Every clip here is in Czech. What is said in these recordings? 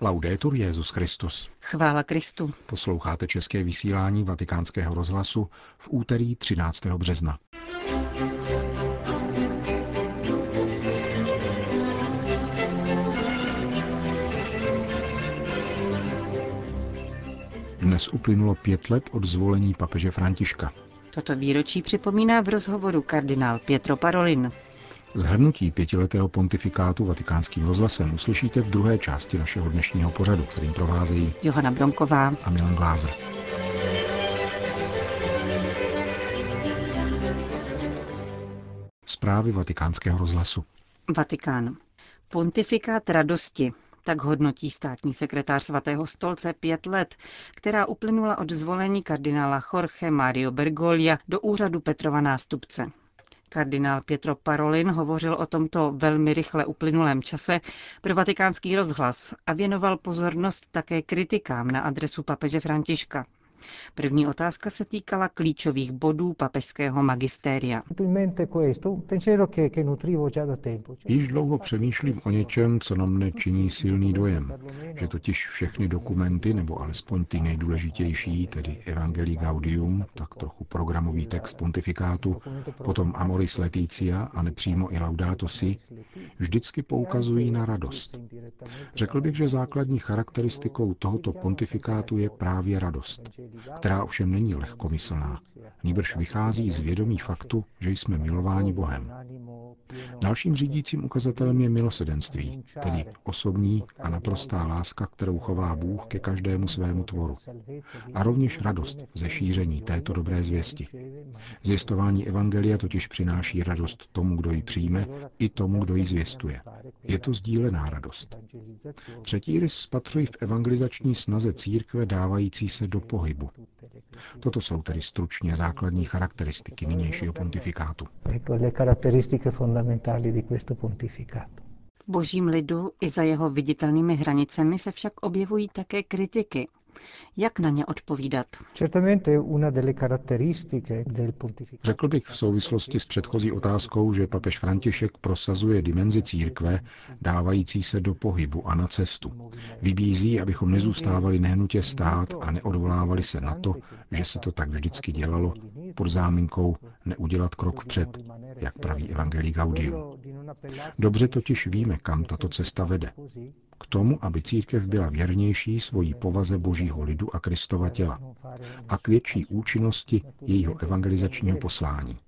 Laudetur Jezus Christus. Chvála Kristu. Posloucháte české vysílání Vatikánského rozhlasu v úterý 13. března. Dnes uplynulo pět let od zvolení papeže Františka. Toto výročí připomíná v rozhovoru kardinál Pietro Parolin. Zhrnutí pětiletého pontifikátu vatikánským rozhlasem uslyšíte v druhé části našeho dnešního pořadu, kterým provázejí Johana Bronková a Milan Glázer. Zprávy vatikánského rozhlasu. Vatikán. Pontifikát radosti, tak hodnotí státní sekretář svatého stolce pět let, která uplynula od zvolení kardinála Jorge Mario Bergoglio do úřadu Petrova nástupce. Kardinál Pietro Parolin hovořil o tomto velmi rychle uplynulém čase pro vatikánský rozhlas a věnoval pozornost také kritikám na adresu papeže Františka. První otázka se týkala klíčových bodů papežského magistéria. Již dlouho přemýšlím o něčem, co na mne činí silný dojem, že totiž všechny dokumenty, nebo alespoň ty nejdůležitější, tedy Evangelii Gaudium, tak trochu programový text pontifikátu, potom Amoris Leticia a nepřímo i Laudato Si, vždycky poukazují na radost. Řekl bych, že základní charakteristikou tohoto pontifikátu je právě radost která ovšem není lehkomyslná, nýbrž vychází z vědomí faktu, že jsme milováni Bohem. Dalším řídícím ukazatelem je milosedenství, tedy osobní a naprostá láska, kterou chová Bůh ke každému svému tvoru. A rovněž radost ze šíření této dobré zvěsti. Zvěstování Evangelia totiž přináší radost tomu, kdo ji přijme, i tomu, kdo ji zvěstuje. Je to sdílená radost. Třetí rys spatřují v evangelizační snaze církve dávající se do pohybu. Toto jsou tedy stručně základní charakteristiky nynějšího pontifikátu. V božím lidu i za jeho viditelnými hranicemi se však objevují také kritiky. Jak na ně odpovídat? Řekl bych v souvislosti s předchozí otázkou, že papež František prosazuje dimenzi církve, dávající se do pohybu a na cestu. Vybízí, abychom nezůstávali nehnutě stát a neodvolávali se na to, že se to tak vždycky dělalo, pod záminkou neudělat krok vpřed, jak praví Evangelii Gaudium. Dobře totiž víme, kam tato cesta vede. K tomu, aby církev byla věrnější svojí povaze božího lidu a Kristova těla a k větší účinnosti jejího evangelizačního poslání.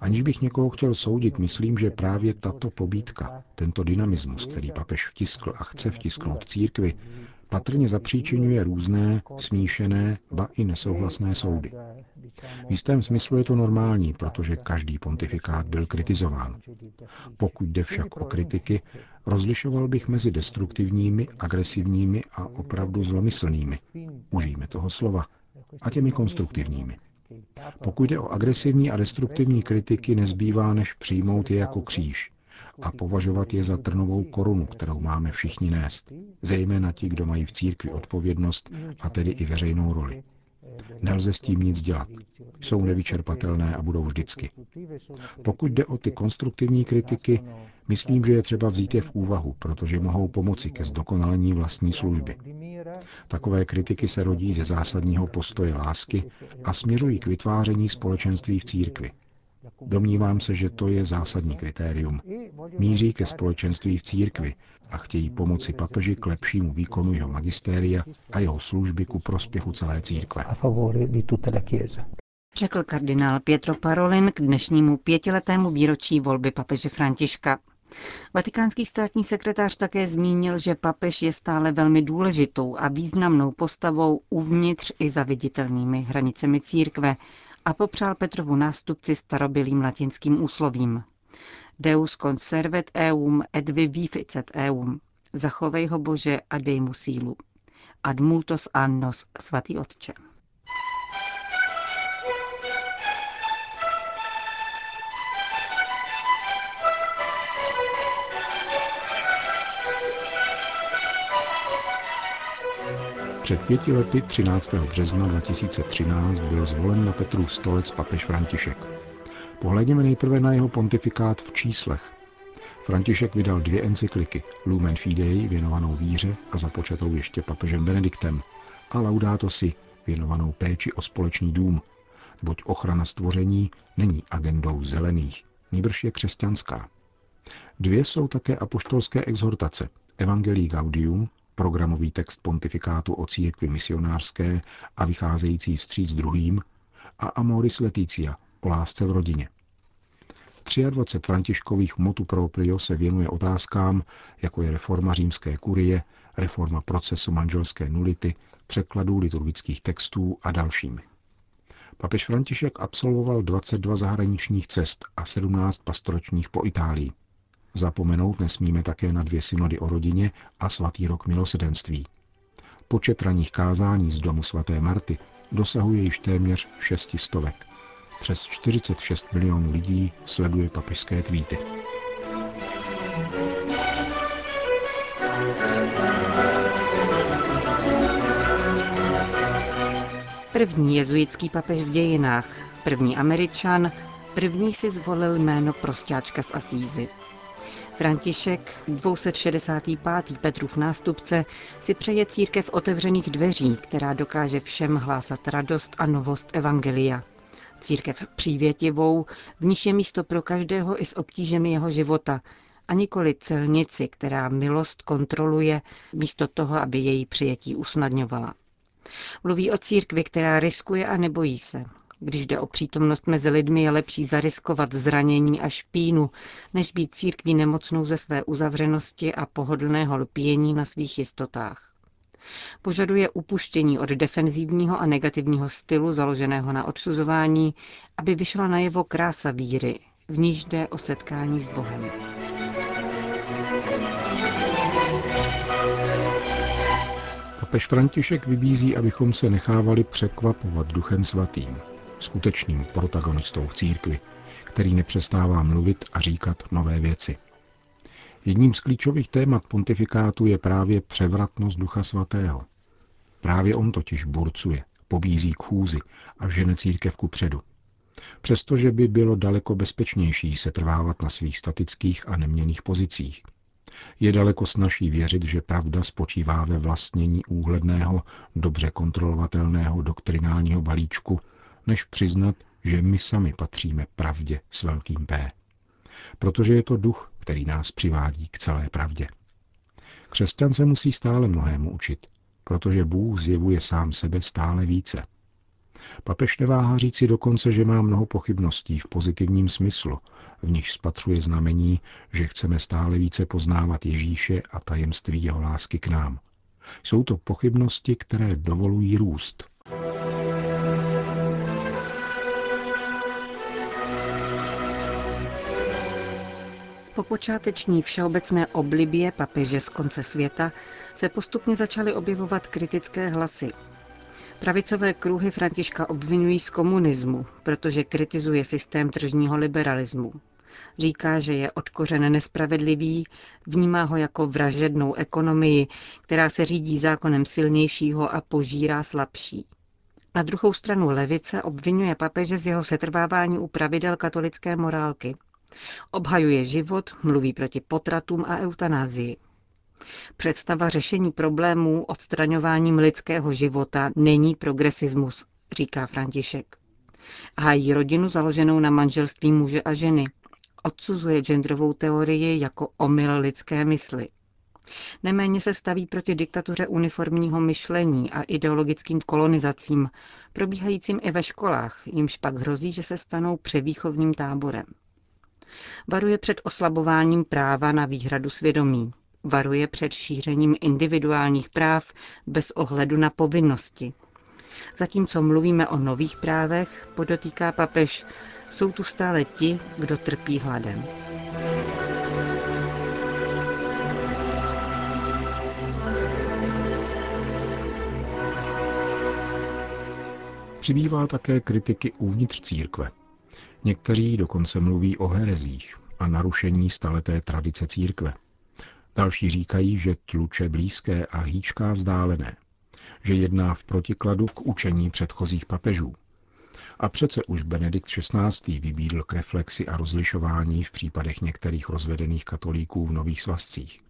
Aniž bych někoho chtěl soudit, myslím, že právě tato pobídka, tento dynamismus, který papež vtiskl a chce vtisknout církvi, patrně zapříčinuje různé, smíšené, ba i nesouhlasné soudy. V jistém smyslu je to normální, protože každý pontifikát byl kritizován. Pokud jde však o kritiky, rozlišoval bych mezi destruktivními, agresivními a opravdu zlomyslnými, užijme toho slova, a těmi konstruktivními. Pokud jde o agresivní a destruktivní kritiky, nezbývá než přijmout je jako kříž a považovat je za trnovou korunu, kterou máme všichni nést, zejména ti, kdo mají v církvi odpovědnost a tedy i veřejnou roli. Nelze s tím nic dělat. Jsou nevyčerpatelné a budou vždycky. Pokud jde o ty konstruktivní kritiky, myslím, že je třeba vzít je v úvahu, protože mohou pomoci ke zdokonalení vlastní služby. Takové kritiky se rodí ze zásadního postoje lásky a směřují k vytváření společenství v církvi. Domnívám se, že to je zásadní kritérium. Míří ke společenství v církvi a chtějí pomoci papeži k lepšímu výkonu jeho magistéria a jeho služby ku prospěchu celé církve. Řekl kardinál Pietro Parolin k dnešnímu pětiletému výročí volby papeže Františka. Vatikánský státní sekretář také zmínil, že papež je stále velmi důležitou a významnou postavou uvnitř i za viditelnými hranicemi církve a popřál Petrovu nástupci starobilým latinským úslovím. Deus conservet eum et vivificet eum. Zachovej ho Bože a dej mu sílu. Ad multos annos, svatý otče. Před pěti lety 13. března 2013 byl zvolen na Petrův stolec papež František. Pohledněme nejprve na jeho pontifikát v číslech. František vydal dvě encykliky, Lumen Fidei, věnovanou víře a započatou ještě papežem Benediktem, a Laudato Si, věnovanou péči o společný dům, boť ochrana stvoření není agendou zelených, níbrž je křesťanská. Dvě jsou také apoštolské exhortace, Evangelii Gaudium, programový text pontifikátu o církvi misionářské a vycházející vstříc druhým, a Amoris Leticia o lásce v rodině. 23 františkových motu proprio se věnuje otázkám, jako je reforma římské kurie, reforma procesu manželské nulity, překladů liturgických textů a dalšími. Papež František absolvoval 22 zahraničních cest a 17 pastoračních po Itálii. Zapomenout nesmíme také na dvě synody o rodině a svatý rok milosedenství. Počet raných kázání z domu svaté Marty dosahuje již téměř šestistovek. Přes 46 milionů lidí sleduje papežské tweety. První jezuitský papež v dějinách, první američan, první si zvolil jméno prostáčka z Asízy. František, 265. Petrův nástupce, si přeje církev otevřených dveří, která dokáže všem hlásat radost a novost Evangelia. Církev přívětivou, v níž je místo pro každého i s obtížemi jeho života, a nikoli celnici, která milost kontroluje, místo toho, aby její přijetí usnadňovala. Mluví o církvi, která riskuje a nebojí se. Když jde o přítomnost mezi lidmi, je lepší zariskovat zranění a špínu, než být církví nemocnou ze své uzavřenosti a pohodlného lpění na svých jistotách. Požaduje upuštění od defenzivního a negativního stylu založeného na odsuzování, aby vyšla najevo krása víry, v níž jde o setkání s Bohem. Papež František vybízí, abychom se nechávali překvapovat Duchem Svatým, skutečným protagonistou v církvi, který nepřestává mluvit a říkat nové věci. Jedním z klíčových témat pontifikátu je právě převratnost Ducha Svatého. Právě on totiž burcuje, pobízí k chůzi a žene církev ku předu. Přestože by bylo daleko bezpečnější se trvávat na svých statických a neměných pozicích. Je daleko snažší věřit, že pravda spočívá ve vlastnění úhledného, dobře kontrolovatelného doktrinálního balíčku, než přiznat, že my sami patříme pravdě s velkým P. Protože je to duch, který nás přivádí k celé pravdě. Křesťan se musí stále mnohému učit, protože Bůh zjevuje sám sebe stále více. Papež neváhá říci dokonce, že má mnoho pochybností v pozitivním smyslu, v nich spatřuje znamení, že chceme stále více poznávat Ježíše a tajemství jeho lásky k nám. Jsou to pochybnosti, které dovolují růst. Po počáteční všeobecné oblibě papeže z konce světa se postupně začaly objevovat kritické hlasy. Pravicové kruhy Františka obvinují z komunismu, protože kritizuje systém tržního liberalismu. Říká, že je odkořen nespravedlivý, vnímá ho jako vražednou ekonomii, která se řídí zákonem silnějšího a požírá slabší. Na druhou stranu levice obvinuje papeže z jeho setrvávání u pravidel katolické morálky. Obhajuje život, mluví proti potratům a eutanázii. Představa řešení problémů odstraňováním lidského života není progresismus, říká František. Hájí rodinu založenou na manželství muže a ženy. Odsuzuje genderovou teorii jako omyl lidské mysli. Neméně se staví proti diktatuře uniformního myšlení a ideologickým kolonizacím, probíhajícím i ve školách, jimž pak hrozí, že se stanou převýchovním táborem. Varuje před oslabováním práva na výhradu svědomí. Varuje před šířením individuálních práv bez ohledu na povinnosti. Zatímco mluvíme o nových právech, podotýká papež, jsou tu stále ti, kdo trpí hladem. Přibývá také kritiky uvnitř církve. Někteří dokonce mluví o herezích a narušení staleté tradice církve. Další říkají, že tluče blízké a hýčká vzdálené, že jedná v protikladu k učení předchozích papežů. A přece už Benedikt XVI. vybídl k reflexi a rozlišování v případech některých rozvedených katolíků v nových svazcích.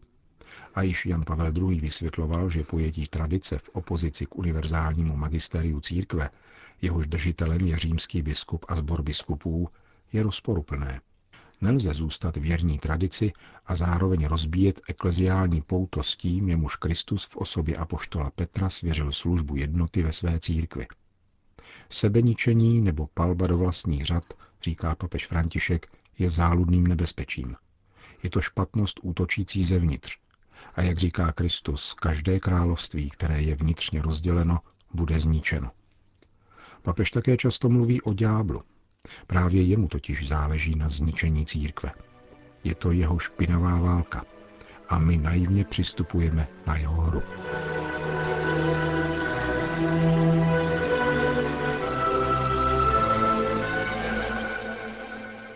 A již Jan Pavel II. vysvětloval, že pojetí tradice v opozici k univerzálnímu magisteriu církve, jehož držitelem je římský biskup a zbor biskupů, je rozporuplné. Nelze zůstat věrní tradici a zároveň rozbíjet ekleziální pouto s tím, jemuž Kristus v osobě apoštola Petra svěřil službu jednoty ve své církvi. Sebeničení nebo palba do vlastních řad, říká papež František, je záludným nebezpečím. Je to špatnost útočící zevnitř. A jak říká Kristus, každé království, které je vnitřně rozděleno, bude zničeno. Papež také často mluví o ďáblu. Právě jemu totiž záleží na zničení církve. Je to jeho špinavá válka a my naivně přistupujeme na jeho hru.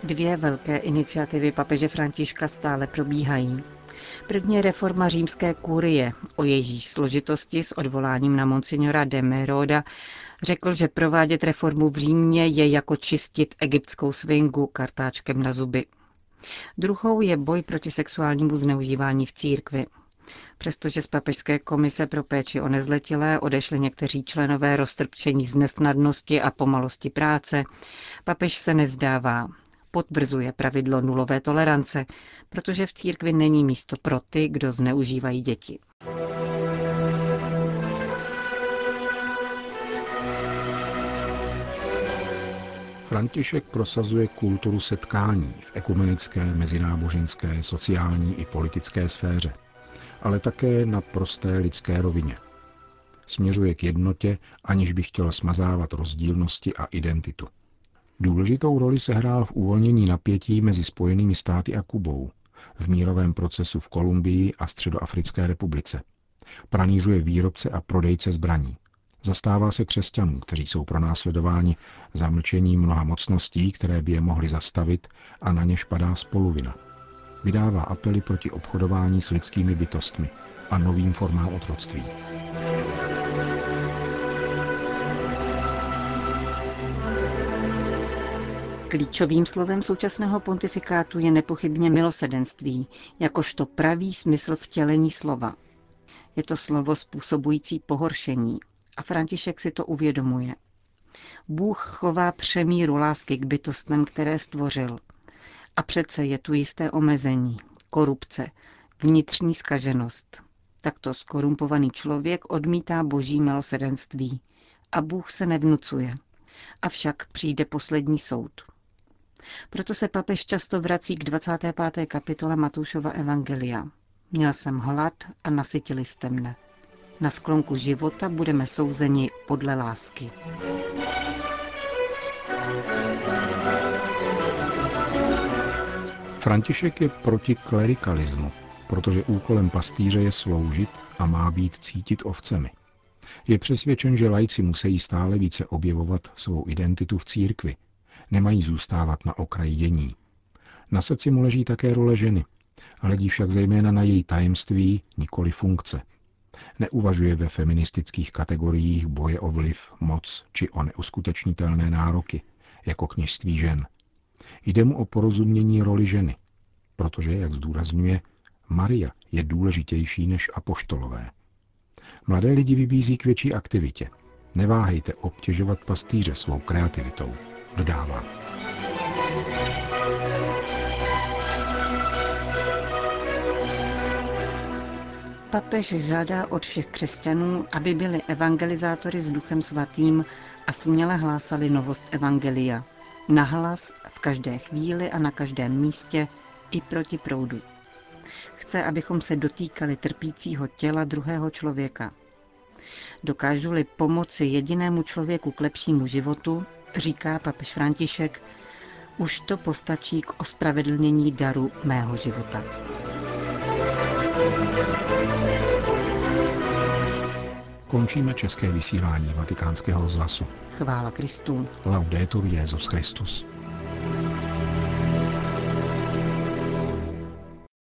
Dvě velké iniciativy papeže Františka stále probíhají. První reforma římské kurie, o jejíž složitosti s odvoláním na monsignora de Meroda řekl, že provádět reformu v Římě je jako čistit egyptskou svingu kartáčkem na zuby. Druhou je boj proti sexuálnímu zneužívání v církvi. Přestože z papežské komise pro péči o nezletilé odešli někteří členové roztrpčení z nesnadnosti a pomalosti práce, papež se nezdává potvrzuje pravidlo nulové tolerance, protože v církvi není místo pro ty, kdo zneužívají děti. František prosazuje kulturu setkání v ekumenické, mezináboženské, sociální i politické sféře, ale také na prosté lidské rovině. Směřuje k jednotě, aniž by chtěl smazávat rozdílnosti a identitu. Důležitou roli sehrál v uvolnění napětí mezi Spojenými státy a Kubou, v mírovém procesu v Kolumbii a Středoafrické republice. Pranířuje výrobce a prodejce zbraní. Zastává se křesťanů, kteří jsou pronásledováni zamlčením mnoha mocností, které by je mohly zastavit a na něž padá spoluvina. Vydává apely proti obchodování s lidskými bytostmi a novým formám otroctví. Klíčovým slovem současného pontifikátu je nepochybně milosedenství, jakožto pravý smysl vtělení slova. Je to slovo způsobující pohoršení a František si to uvědomuje. Bůh chová přemíru lásky k bytostem, které stvořil. A přece je tu jisté omezení, korupce, vnitřní skaženost. Takto skorumpovaný člověk odmítá boží milosedenství a Bůh se nevnucuje. Avšak přijde poslední soud. Proto se papež často vrací k 25. kapitole Matoušova Evangelia. Měl jsem hlad a nasytili jste mne. Na sklonku života budeme souzeni podle lásky. František je proti klerikalismu, protože úkolem pastýře je sloužit a má být cítit ovcemi. Je přesvědčen, že lajci musí stále více objevovat svou identitu v církvi, nemají zůstávat na okraji dění. Na srdci mu leží také role ženy, hledí však zejména na její tajemství, nikoli funkce. Neuvažuje ve feministických kategoriích boje o vliv, moc či o neuskutečnitelné nároky, jako kněžství žen. Jde mu o porozumění roli ženy, protože, jak zdůrazňuje, Maria je důležitější než apoštolové. Mladé lidi vybízí k větší aktivitě. Neváhejte obtěžovat pastýře svou kreativitou dodává. Papež žádá od všech křesťanů, aby byli evangelizátory s duchem svatým a směle hlásali novost evangelia. Nahlas, v každé chvíli a na každém místě i proti proudu. Chce, abychom se dotýkali trpícího těla druhého člověka. Dokážu-li pomoci jedinému člověku k lepšímu životu, říká papež František, už to postačí k ospravedlnění daru mého života. Končíme české vysílání vatikánského rozhlasu. Chvála Kristu. Laudetur Jezus Christus.